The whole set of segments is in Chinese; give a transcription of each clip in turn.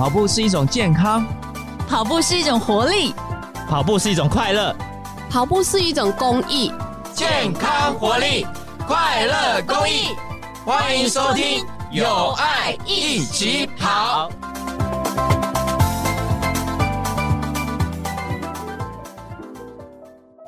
跑步是一种健康，跑步是一种活力，跑步是一种快乐，跑步是一种公益。健康、活力、快乐、公益，欢迎收听《有爱一起跑》。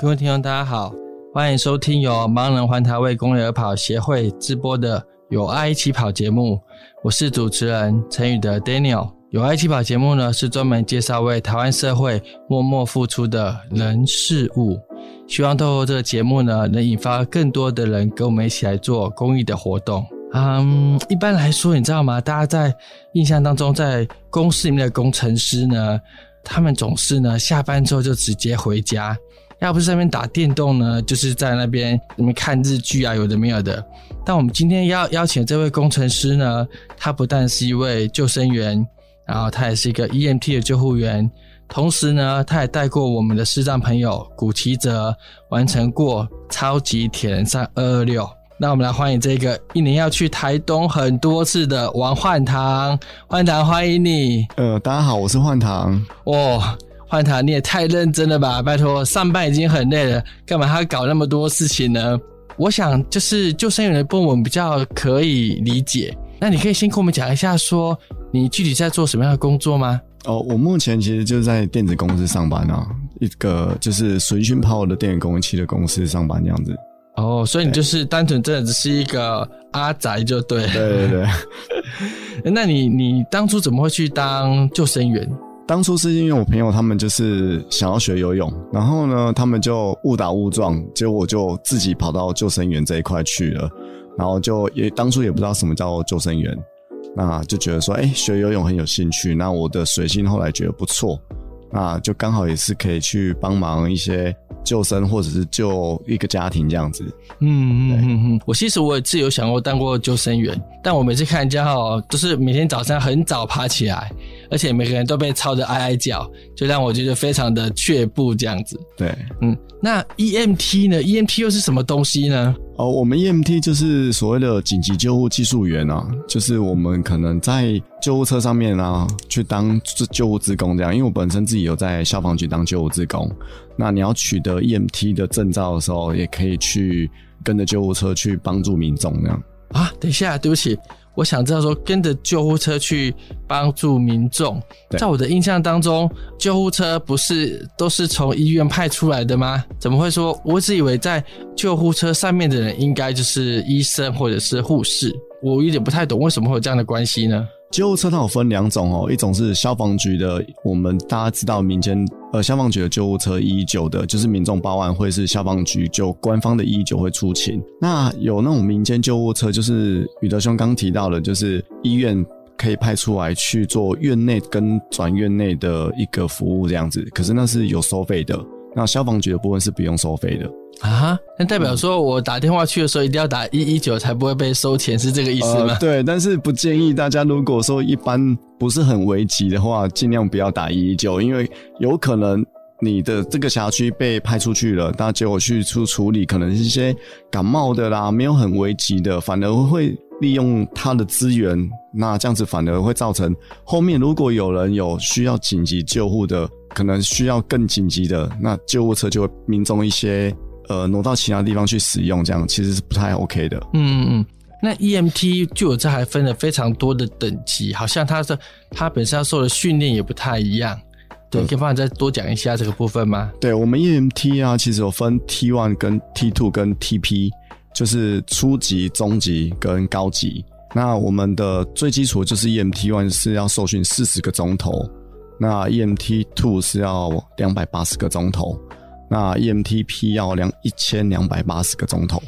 各位听众，大家好，欢迎收听由盲人环台为公益而跑协会直播的《有爱一起跑》节目。我是主持人陈宇德 Daniel。有爱一起跑节目呢，是专门介绍为台湾社会默默付出的人事物，希望透过这个节目呢，能引发更多的人跟我们一起来做公益的活动。嗯，一般来说，你知道吗？大家在印象当中，在公司里面的工程师呢，他们总是呢下班之后就直接回家，要不是在那边打电动呢，就是在那边里面看日剧啊，有的没有的。但我们今天要邀请这位工程师呢，他不但是一位救生员。然后他也是一个 EMT 的救护员，同时呢，他也带过我们的视障朋友古奇哲完成过超级铁人三二二六。那我们来欢迎这个一年要去台东很多次的王焕堂，焕堂欢迎你。呃，大家好，我是焕堂。哇，焕堂你也太认真了吧！拜托，上班已经很累了，干嘛还要搞那么多事情呢？我想就是救生员的部分比较可以理解。那你可以先跟我们讲一下说。你具体在做什么样的工作吗？哦，我目前其实就是在电子公司上班啊，一个就是纯讯泡的电子工器的公司上班这样子。哦，所以你就是单纯真的只是一个阿宅就对。对对对。那你你当初怎么会去当救生员？当初是因为我朋友他们就是想要学游泳，然后呢，他们就误打误撞，结果我就自己跑到救生员这一块去了，然后就也当初也不知道什么叫救生员。那就觉得说，哎、欸，学游泳很有兴趣。那我的水性后来觉得不错，那就刚好也是可以去帮忙一些救生或者是救一个家庭这样子。嗯嗯嗯嗯。我其实我也自有想过当过救生员，但我每次看人家哦，都是每天早上很早爬起来，而且每个人都被操得哀哀叫，就让我觉得非常的却步这样子。对，嗯。那 EMT 呢？EMT 又是什么东西呢？哦，我们 EMT 就是所谓的紧急救护技术员啊，就是我们可能在救护车上面啊，去当救护职工这样。因为我本身自己有在消防局当救护职工，那你要取得 EMT 的证照的时候，也可以去跟着救护车去帮助民众这样。啊，等一下，对不起。我想知道说，跟着救护车去帮助民众，在我的印象当中，救护车不是都是从医院派出来的吗？怎么会说？我一直以为在救护车上面的人应该就是医生或者是护士，我有点不太懂为什么会有这样的关系呢？救护车它有分两种哦，一种是消防局的，我们大家知道民间呃消防局的救护车一一九的，就是民众报案会是消防局就官方的一一九会出勤。那有那种民间救护车，就是宇德兄刚提到的，就是医院可以派出来去做院内跟转院内的一个服务这样子，可是那是有收费的。那消防局的部分是不用收费的。啊，那代表说我打电话去的时候一定要打一一九才不会被收钱，是这个意思吗？呃，对，但是不建议大家，如果说一般不是很危急的话，尽量不要打一一九，因为有可能你的这个辖区被派出去了，那结果去处处理，可能是一些感冒的啦，没有很危急的，反而会利用他的资源，那这样子反而会造成后面如果有人有需要紧急救护的，可能需要更紧急的，那救护车就会民众一些。呃，挪到其他地方去使用，这样其实是不太 OK 的。嗯嗯，那 EMT 就有这还分了非常多的等级，好像它的它本身要受的训练也不太一样。对，可以帮我再多讲一下这个部分吗？对，我们 EMT 啊，其实有分 T one 跟 T two 跟 TP，就是初级、中级跟高级。那我们的最基础就是 EMT one 是要受训四十个钟头，那 EMT two 是要两百八十个钟头。那 EMTP 要两一千两百八十个钟头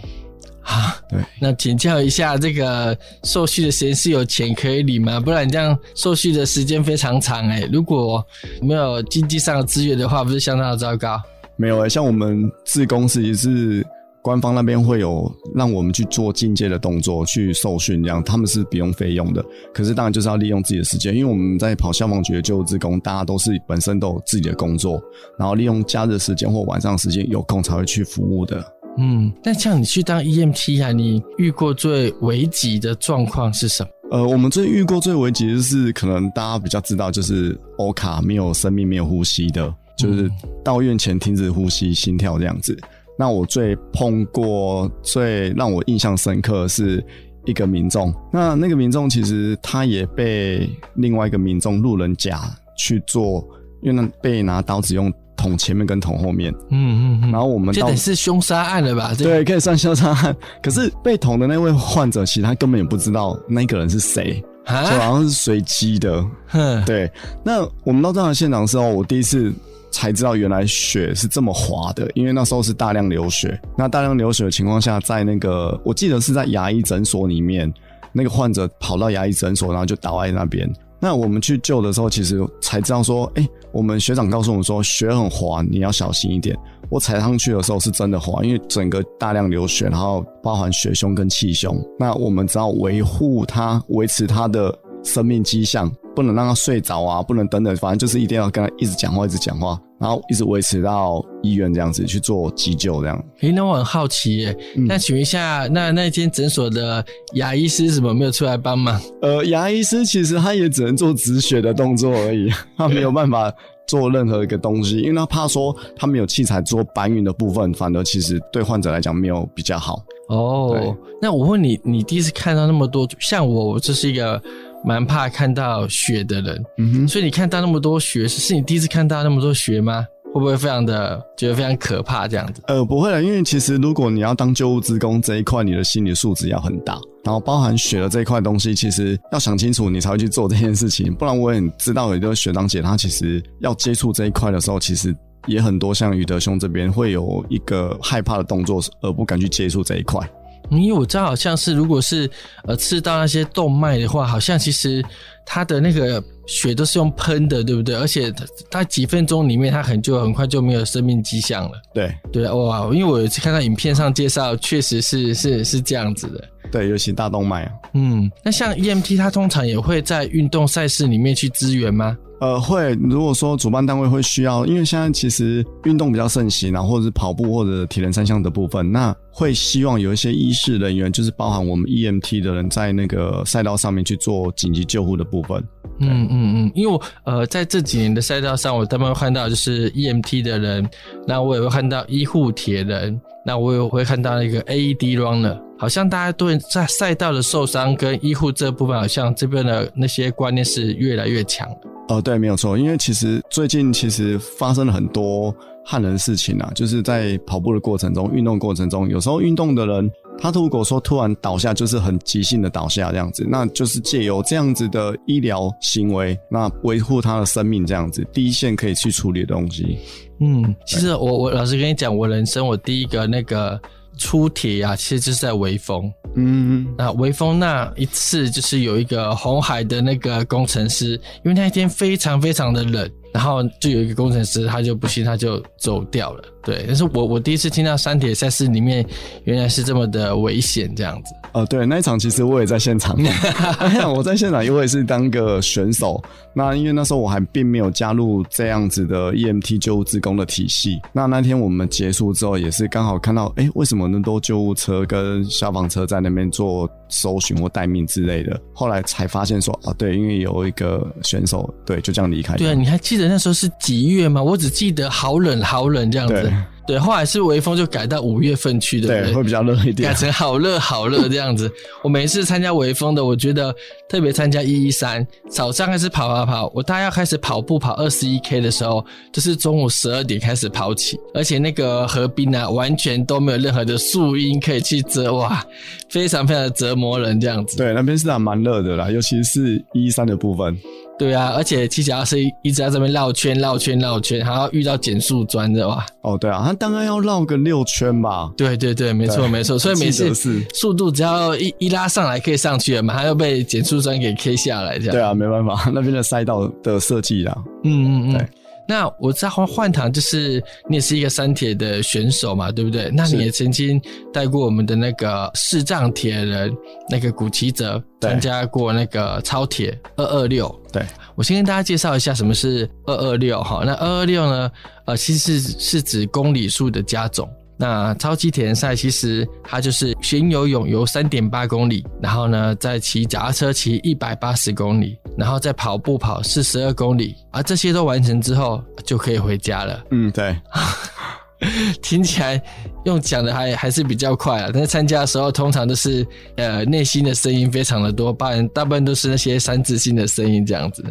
啊？对，那请教一下，这个受训的时间是有钱可以领吗？不然这样受训的时间非常长哎、欸，如果没有经济上的资源的话，不是相当的糟糕？没有哎、欸，像我们自工是也是。官方那边会有让我们去做进阶的动作，去受训，这样他们是不用费用的。可是当然就是要利用自己的时间，因为我们在跑消防局的救护志工，大家都是本身都有自己的工作，然后利用假日时间或晚上时间有空才会去服务的。嗯，那像你去当 EMT 啊，你遇过最危急的状况是什么？呃，我们最遇过最危急的就是，可能大家比较知道，就是欧卡没有生命、没有呼吸的，就是到院前停止呼吸、心跳这样子。那我最碰过最让我印象深刻的是一个民众，那那个民众其实他也被另外一个民众路人甲去做，因为那被拿刀子用捅前面跟捅后面，嗯嗯嗯，然后我们到这得是凶杀案了吧？对，可以算凶杀案。可是被捅的那位患者，其实他根本也不知道那个人是谁，就好像是随机的。哼，对。那我们到这样的现场的时候，我第一次。才知道原来血是这么滑的，因为那时候是大量流血。那大量流血的情况下，在那个我记得是在牙医诊所里面，那个患者跑到牙医诊所，然后就倒在那边。那我们去救的时候，其实才知道说，哎、我们学长告诉我们说雪很滑，你要小心一点。我踩上去的时候是真的滑，因为整个大量流血，然后包含血胸跟气胸。那我们只要维护它，维持它的生命迹象。不能让他睡着啊，不能等等，反正就是一定要跟他一直讲话，一直讲话，然后一直维持到医院这样子去做急救这样。诶，那我很好奇耶，嗯、那请问一下，那那间诊所的牙医师怎么没有出来帮忙？呃，牙医师其实他也只能做止血的动作而已，他没有办法做任何一个东西，因为他怕说他没有器材做搬运的部分，反而其实对患者来讲没有比较好。哦，那我问你，你第一次看到那么多，像我，我这是一个。蛮怕看到血的人，嗯哼，所以你看到那么多血，是是你第一次看到那么多血吗？会不会非常的觉得非常可怕这样子？呃，不会了，因为其实如果你要当救护职工这一块，你的心理素质要很大，然后包含血的这一块东西，其实要想清楚，你才会去做这件事情。不然我也知道有一个学长姐，她其实要接触这一块的时候，其实也很多像宇德兄这边会有一个害怕的动作，而不敢去接触这一块。因为我知道，好像是如果是呃刺到那些动脉的话，好像其实它的那个血都是用喷的，对不对？而且它它几分钟里面，它很就很快就没有生命迹象了。对对哇！因为我有看到影片上介绍，确实是是是这样子的。对，尤其大动脉啊。嗯，那像 EMT，它通常也会在运动赛事里面去支援吗？呃，会。如果说主办单位会需要，因为现在其实运动比较盛行，然后或者是跑步或者铁人三项的部分，那会希望有一些医事人员，就是包含我们 EMT 的人，在那个赛道上面去做紧急救护的部分。嗯嗯嗯，因为呃在这几年的赛道上，我大部分会看到就是 EMT 的人，那我也会看到医护铁人，那我也会看到那个 AED runner。好像大家对在赛道的受伤跟医护这部分，好像这边的那些观念是越来越强。哦，对，没有错，因为其实最近其实发生了很多害人事情啊，就是在跑步的过程中、运动过程中，有时候运动的人他如果说突然倒下，就是很急性的倒下这样子，那就是借由这样子的医疗行为，那维护他的生命这样子，第一线可以去处理的东西。嗯，其实我我老实跟你讲，我人生我第一个那个。出铁啊，其实就是在微风。嗯，那微风那一次就是有一个红海的那个工程师，因为那一天非常非常的冷，然后就有一个工程师他就不幸他就走掉了。对，但是我我第一次听到山铁赛事里面原来是这么的危险这样子。呃，对，那一场其实我也在现场，我在现场，因为是当个选手。那因为那时候我还并没有加入这样子的 EMT 救护职工的体系。那那天我们结束之后，也是刚好看到，哎，为什么那么多救护车跟消防车在那边做搜寻或待命之类的？后来才发现说，啊，对，因为有一个选手，对，就这样离开。对啊，你还记得那时候是几月吗？我只记得好冷好冷这样子。对，后来是微风就改到五月份去的，对，会比较热一点，改成好热好热这样子。我每次参加微风的，我觉得特别参加一一三，早上开始跑跑跑，我大概要开始跑步跑二十一 K 的时候，就是中午十二点开始跑起，而且那个河滨啊，完全都没有任何的树荫可以去遮，哇，非常非常的折磨人这样子。对，那边是还蛮热的啦，尤其是一一三的部分。对啊，而且骑脚踏车一直在这边绕圈绕圈绕圈，还要遇到减速砖的哇！哦，对啊，他大概要绕个六圈吧？对对对，没错没错，所以每次速度只要一一拉上来可以上去了嘛，还要被减速砖给 K 下来这样。对啊，没办法，那边的赛道的设计啦。嗯嗯嗯。对那我在换换堂，就是你也是一个三铁的选手嘛，对不对？那你也曾经带过我们的那个视障铁人那个古奇泽参加过那个超铁二二六。对，我先跟大家介绍一下什么是二二六哈。那二二六呢，呃，其实是是指公里数的加总。那超级铁人赛其实它就是先游泳游三点八公里，然后呢再骑脚踏车骑一百八十公里，然后再跑步跑四十二公里，而这些都完成之后就可以回家了。嗯，对。听起来用讲的还还是比较快啊，但是参加的时候通常都是呃内心的声音非常的多，半大部分都是那些三字经的声音这样子。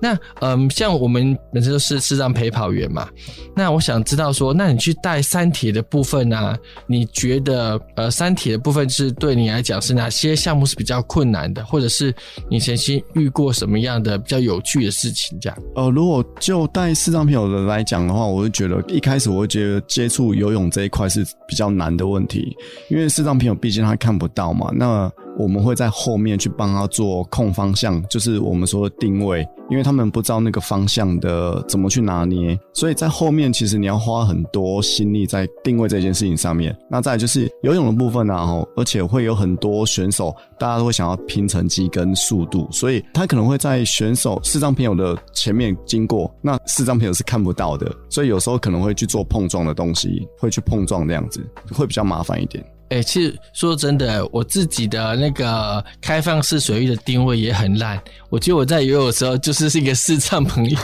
那嗯、像我们本身都是视障陪跑员嘛，那我想知道说，那你去带三铁的部分啊，你觉得呃三铁的部分是对你来讲是哪些项目是比较困难的，或者是你曾经遇过什么样的比较有趣的事情这样？呃，如果就带视障朋友的来讲的话，我就觉得一开始我会觉得。接触游泳这一块是比较难的问题，因为视障朋友毕竟他看不到嘛，那我们会在后面去帮他做控方向，就是我们说的定位，因为他们不知道那个方向的怎么去拿捏，所以在后面其实你要花很多心力在定位这件事情上面。那再就是游泳的部分啊，而且会有很多选手，大家都会想要拼成绩跟速度，所以他可能会在选手四张朋友的前面经过，那四张朋友是看不到的，所以有时候可能会去做碰撞的东西，会去碰撞这样子，会比较麻烦一点。哎、欸，其实说真的，我自己的那个开放式水域的定位也很烂。我觉得我在游泳的时候就是是一个视障朋友，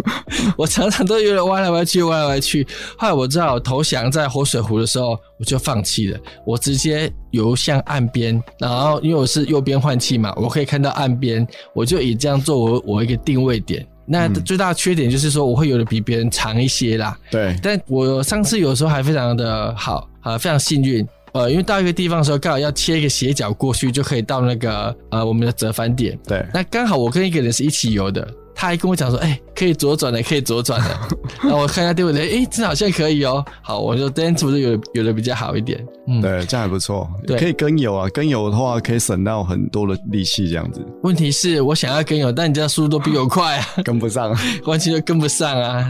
我常常都有点歪来歪去，歪来歪去。后来我知道我投降在活水湖的时候，我就放弃了，我直接游向岸边。然后因为我是右边换气嘛，我可以看到岸边，我就以这样做为我一个定位点。那最大的缺点就是说，我会游的比别人长一些啦。对，但我上次有时候还非常的好，啊，非常幸运。呃，因为到一个地方的时候，刚好要切一个斜角过去，就可以到那个呃我们的折返点。对，那刚好我跟一个人是一起游的，他还跟我讲说，哎、欸，可以左转的，可以左转的。然后我看一下定位，哎、欸，这好像可以哦。好，我就这样是不是有有的比较好一点？嗯，对，这样还不错。对，可以跟游啊，跟游的话可以省到很多的力气，这样子。问题是我想要跟游，但你这速度都比我快啊，跟不上，完全就跟不上啊。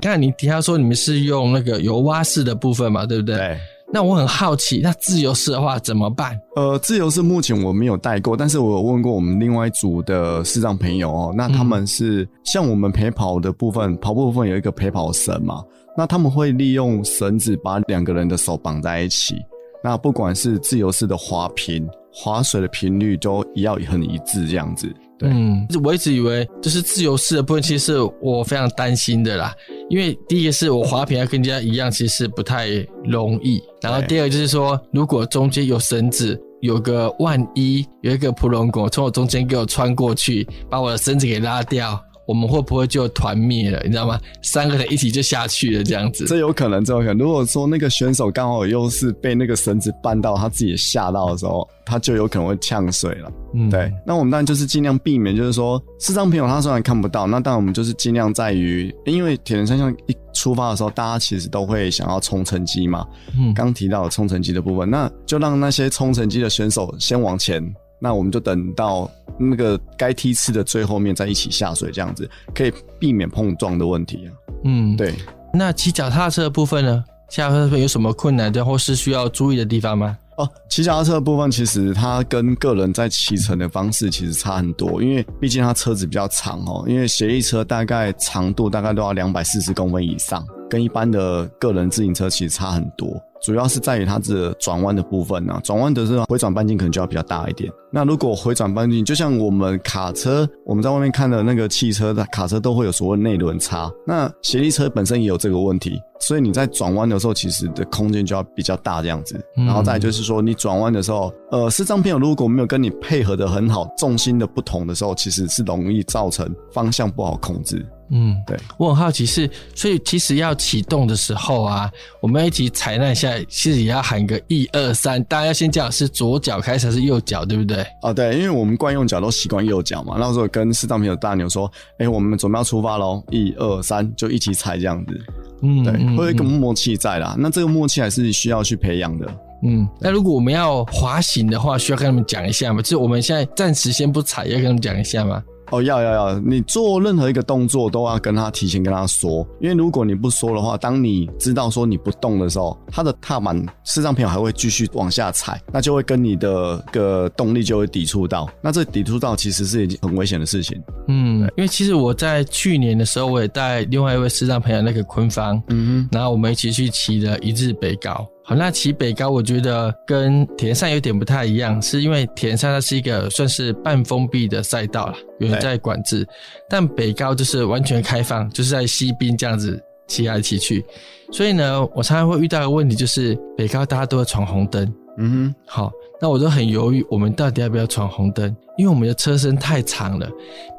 刚才你提到说你们是用那个游蛙式的部分嘛，对不对？对。那我很好奇，那自由式的话怎么办？呃，自由式目前我没有带过，但是我有问过我们另外一组的视障朋友哦，那他们是、嗯、像我们陪跑的部分，跑步部分有一个陪跑绳嘛，那他们会利用绳子把两个人的手绑在一起，那不管是自由式的滑频、滑水的频率都要很一致这样子。对，嗯，我一直以为就是自由式的部分，其实是我非常担心的啦。因为第一个是我滑屏要跟人家一样，其实不太容易。然后第二个就是说，如果中间有绳子，有个万一有一个普龙果从我中间给我穿过去，把我的绳子给拉掉，我们会不会就团灭了？你知道吗？三个人一起就下去了，这样子。这有可能，这有可能。如果说那个选手刚好又是被那个绳子绊到，他自己吓到的时候。他就有可能会呛水了，嗯，对。那我们当然就是尽量避免，就是说视障朋友他虽然看不到，那当然我们就是尽量在于，因为铁人三项一出发的时候，大家其实都会想要冲成绩嘛，嗯，刚提到的冲成绩的部分，那就让那些冲成绩的选手先往前，那我们就等到那个该梯次的最后面再一起下水，这样子可以避免碰撞的问题啊。嗯，对。那骑脚踏车的部分呢？骑脚踏车有什么困难的或是需要注意的地方吗？哦，骑脚踏车的部分其实它跟个人在骑乘的方式其实差很多，因为毕竟它车子比较长哦，因为协议车大概长度大概都要两百四十公分以上，跟一般的个人自行车其实差很多。主要是在于它的转弯的部分呢、啊，转弯的时候回转半径可能就要比较大一点。那如果回转半径，就像我们卡车，我们在外面看的那个汽车的卡车都会有所谓内轮差，那斜力车本身也有这个问题，所以你在转弯的时候，其实的空间就要比较大这样子。然后再就是说，你转弯的时候，呃，视障朋友如果没有跟你配合的很好，重心的不同的时候，其实是容易造成方向不好控制。嗯，对，我很好奇是，所以其实要启动的时候啊，我们一起踩那一下，其实也要喊个一二三，大家要先讲是左脚开始还是右脚，对不对？哦，对，因为我们惯用脚都习惯右脚嘛，那时候跟视障朋友大牛说，哎、欸，我们准备要出发喽，一二三，就一起踩这样子，嗯，对，会有一个默契在啦，那这个默契还是需要去培养的。嗯，那如果我们要滑行的话，需要跟他们讲一下吗？就是我们现在暂时先不踩，要跟他们讲一下吗？哦，要要要，你做任何一个动作都要跟他提前跟他说，因为如果你不说的话，当你知道说你不动的时候，他的踏板视障朋友还会继续往下踩，那就会跟你的个动力就会抵触到，那这抵触到其实是一件很危险的事情。嗯，因为其实我在去年的时候，我也带另外一位视障朋友那个坤芳，嗯哼，然后我们一起去骑了一日北高。好，那骑北高，我觉得跟铁人赛有点不太一样，是因为铁人赛它是一个算是半封闭的赛道了，有人在管制，但北高就是完全开放，就是在西滨这样子骑来骑去，所以呢，我常常会遇到一个问题，就是北高大家都会闯红灯，嗯哼，好。那我都很犹豫，我们到底要不要闯红灯？因为我们的车身太长了，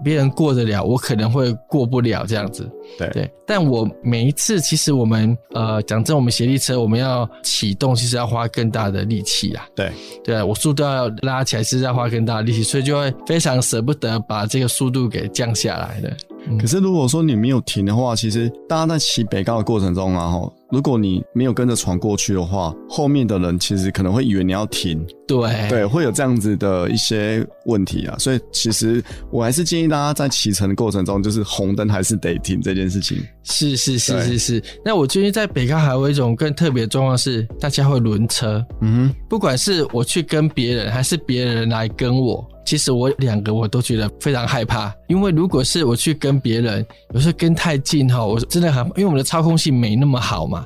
别人过得了，我可能会过不了这样子。对对，但我每一次，其实我们呃讲真，我们协力车我们要启动，其实要花更大的力气啊。对对啊，我速度要拉起来，是要花更大的力气，所以就会非常舍不得把这个速度给降下来的。可是如果说你没有停的话，其实大家在骑北高的过程中啊，哈，如果你没有跟着闯过去的话，后面的人其实可能会以为你要停。对对，会有这样子的一些问题啊，所以其实我还是建议大家在骑乘的过程中，就是红灯还是得停这件事情。是是是是是。那我最近在北高还有一种更特别的状况是，大家会轮车。嗯哼，不管是我去跟别人，还是别人来跟我。其实我两个我都觉得非常害怕，因为如果是我去跟别人，有时候跟太近哈，我真的很，因为我们的操控性没那么好嘛，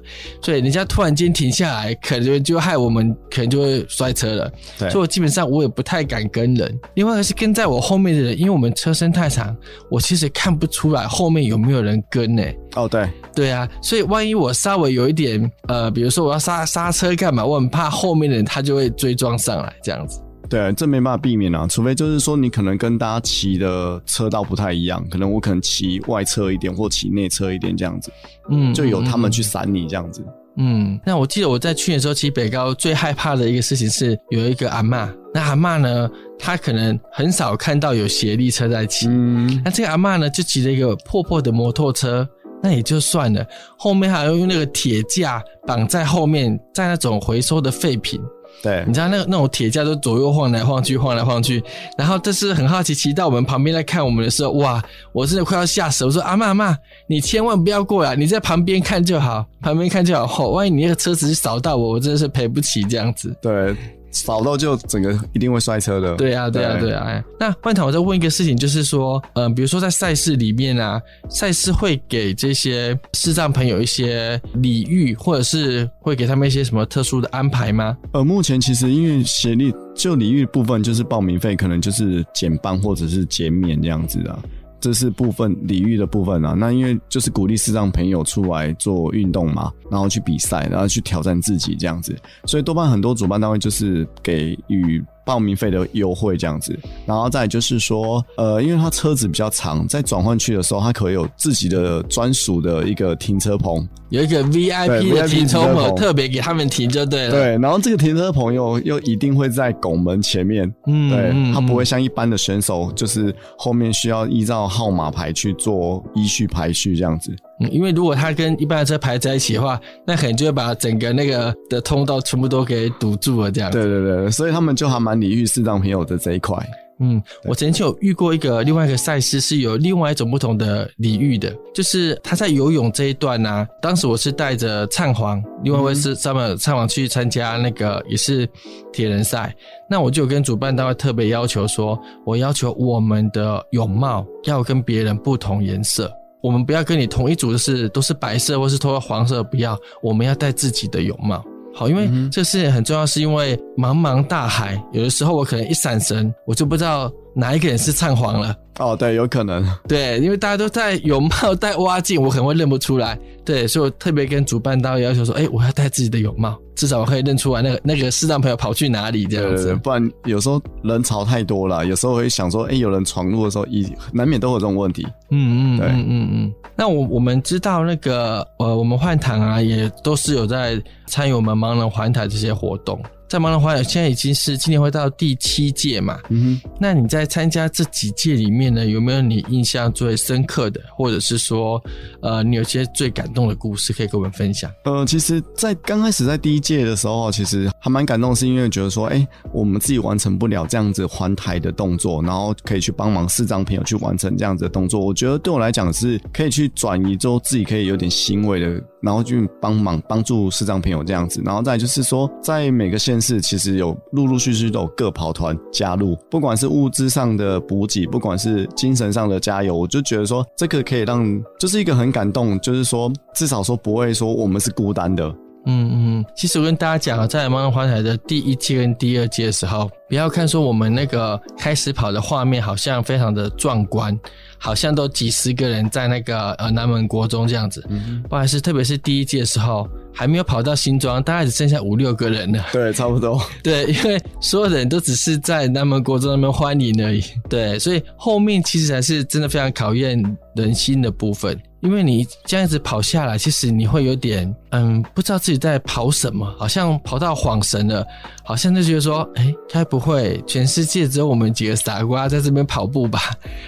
所以人家突然间停下来，可能就害我们可能就会摔车了。对，所以我基本上我也不太敢跟人。另外一个是跟在我后面的人，因为我们车身太长，我其实看不出来后面有没有人跟呢、欸。哦，对，对啊，所以万一我稍微有一点呃，比如说我要刹刹车干嘛，我很怕后面的人他就会追撞上来这样子。对，这没办法避免啊，除非就是说你可能跟大家骑的车道不太一样，可能我可能骑外侧一点或骑内侧一点这样子，嗯，就有他们去闪你这样子。嗯，那我记得我在去年的时候骑北高最害怕的一个事情是有一个阿嬷，那阿嬷呢，她可能很少看到有斜力车在骑，嗯，那这个阿嬷呢就骑了一个破破的摩托车，那也就算了，后面还要用那个铁架绑在后面，在那种回收的废品。对，你知道那那种铁架都左右晃来晃去，晃来晃去，然后这是很好奇，骑到我们旁边来看我们的时候，哇，我真的快要吓死！我说阿妈阿妈，你千万不要过来，你在旁边看就好，旁边看就好。后万一你那个车子扫到我，我真的是赔不起这样子。对。扫到就整个一定会摔车的。对啊，对啊，对啊。那焕堂，我再问一个事情，就是说，嗯、呃，比如说在赛事里面啊，赛事会给这些视障朋友一些礼遇，或者是会给他们一些什么特殊的安排吗？呃，目前其实因为协力就礼遇部分，就是报名费可能就是减半或者是减免这样子的。这是部分礼遇的部分啊，那因为就是鼓励视障朋友出来做运动嘛，然后去比赛，然后去挑战自己这样子，所以多半很多主办单位就是给予。报名费的优惠这样子，然后再就是说，呃，因为它车子比较长，在转换区的时候，它可以有自己的专属的一个停车棚，有一个 VIP 的停车棚，特别给他们停就对了。对，然后这个停车棚又又一定会在拱门前面，嗯，对，它不会像一般的选手，就是后面需要依照号码牌去做依序排序这样子。嗯，因为如果他跟一般的车排在一起的话，那可能就会把整个那个的通道全部都给堵住了，这样子。对对对，所以他们就还蛮礼遇视障朋友的这一块。嗯，我曾经有遇过一个另外一个赛事，是有另外一种不同的礼遇的，就是他在游泳这一段呢、啊，当时我是带着灿黄，另外一位是上面灿黄去参加那个也是铁人赛，那我就跟主办单位特别要求说，我要求我们的泳帽要跟别人不同颜色。我们不要跟你同一组的是都是白色或是脱黄色，不要，我们要戴自己的泳帽。好，因为这个事情很重要，是因为茫茫大海，有的时候我可能一闪神，我就不知道哪一个人是唱黄了。哦，对，有可能。对，因为大家都戴泳帽、戴蛙镜，我可能会认不出来。对，所以我特别跟主办单位要求说，哎，我要戴自己的泳帽，至少我可以认出来那个那个视障朋友跑去哪里这样子。不然有时候人潮太多了，有时候会想说，哎，有人闯入的时候，一难免都有这种问题。嗯嗯，对，嗯嗯嗯。那我我们知道那个呃，我们换堂啊，也都是有在参与我们盲人环台这些活动。在盲人环友现在已经是今年会到第七届嘛。嗯哼，那你在参加这几届里面呢，有没有你印象最深刻的，或者是说，呃，你有些最感动的故事可以跟我们分享？呃，其实，在刚开始在第一届的时候，其实还蛮感动，是因为觉得说，哎、欸，我们自己完成不了这样子环台的动作，然后可以去帮忙视障朋友去完成这样子的动作。我觉得对我来讲是可以去转移之后，自己可以有点欣慰的，然后去帮忙帮助视障朋友这样子。然后再就是说，在每个县市，其实有陆陆续续都有各跑团加入，不管是物资上的补给，不管是精神上的加油，我就觉得说，这个可以让，就是一个很感动，就是说，至少说不会说我们是孤单的。嗯嗯，其实我跟大家讲啊，在盲人环台的第一季跟第二季的时候，不要看说我们那个开始跑的画面好像非常的壮观，好像都几十个人在那个呃南门国中这样子。嗯，不好意思，特别是第一季的时候，还没有跑到新庄，大概只剩下五六个人了。对，差不多。对，因为所有人都只是在南门国中那边欢迎而已。对，所以后面其实才是真的非常考验人心的部分。因为你这样子跑下来，其实你会有点嗯，不知道自己在跑什么，好像跑到恍神了，好像就觉得说，哎，该不会全世界只有我们几个傻瓜在这边跑步吧？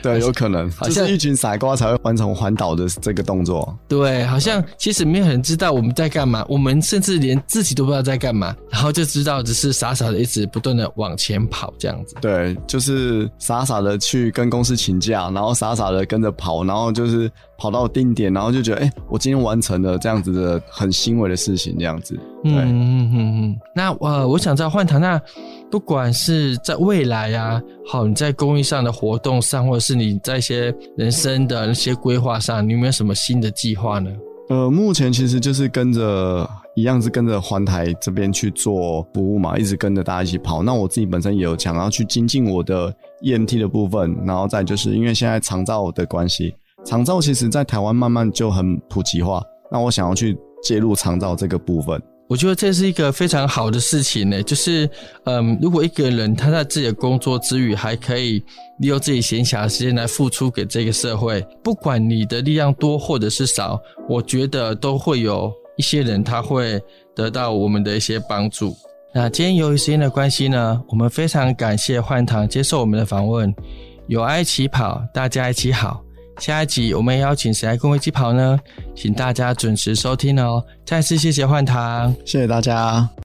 对，有可能，好像、就是、一群傻瓜才会完成环岛的这个动作。对，好像其实没有人知道我们在干嘛，我们甚至连自己都不知道在干嘛，然后就知道只是傻傻的一直不断的往前跑这样子。对，就是傻傻的去跟公司请假，然后傻傻的跟着跑，然后就是。跑到定点，然后就觉得，哎、欸，我今天完成了这样子的很欣慰的事情，这样子。对，嗯嗯嗯嗯。那呃，我想知道焕堂，那不管是在未来啊，好，你在公益上的活动上，或者是你在一些人生的那些规划上，你有没有什么新的计划呢？呃，目前其实就是跟着一样是跟着环台这边去做服务嘛，一直跟着大家一起跑。那我自己本身也有想要去精进我的 EMT 的部分，然后再就是因为现在长照的关系。长照其实，在台湾慢慢就很普及化。那我想要去介入长照这个部分，我觉得这是一个非常好的事情呢。就是，嗯，如果一个人他在自己的工作之余，还可以利用自己闲暇的时间来付出给这个社会，不管你的力量多或者是少，我觉得都会有一些人他会得到我们的一些帮助。那今天由于时间的关系呢，我们非常感谢焕堂接受我们的访问，有爱益起跑，大家一起好。下一集我们邀请谁来跟我一起跑呢？请大家准时收听哦！再次谢谢幻堂，谢谢大家。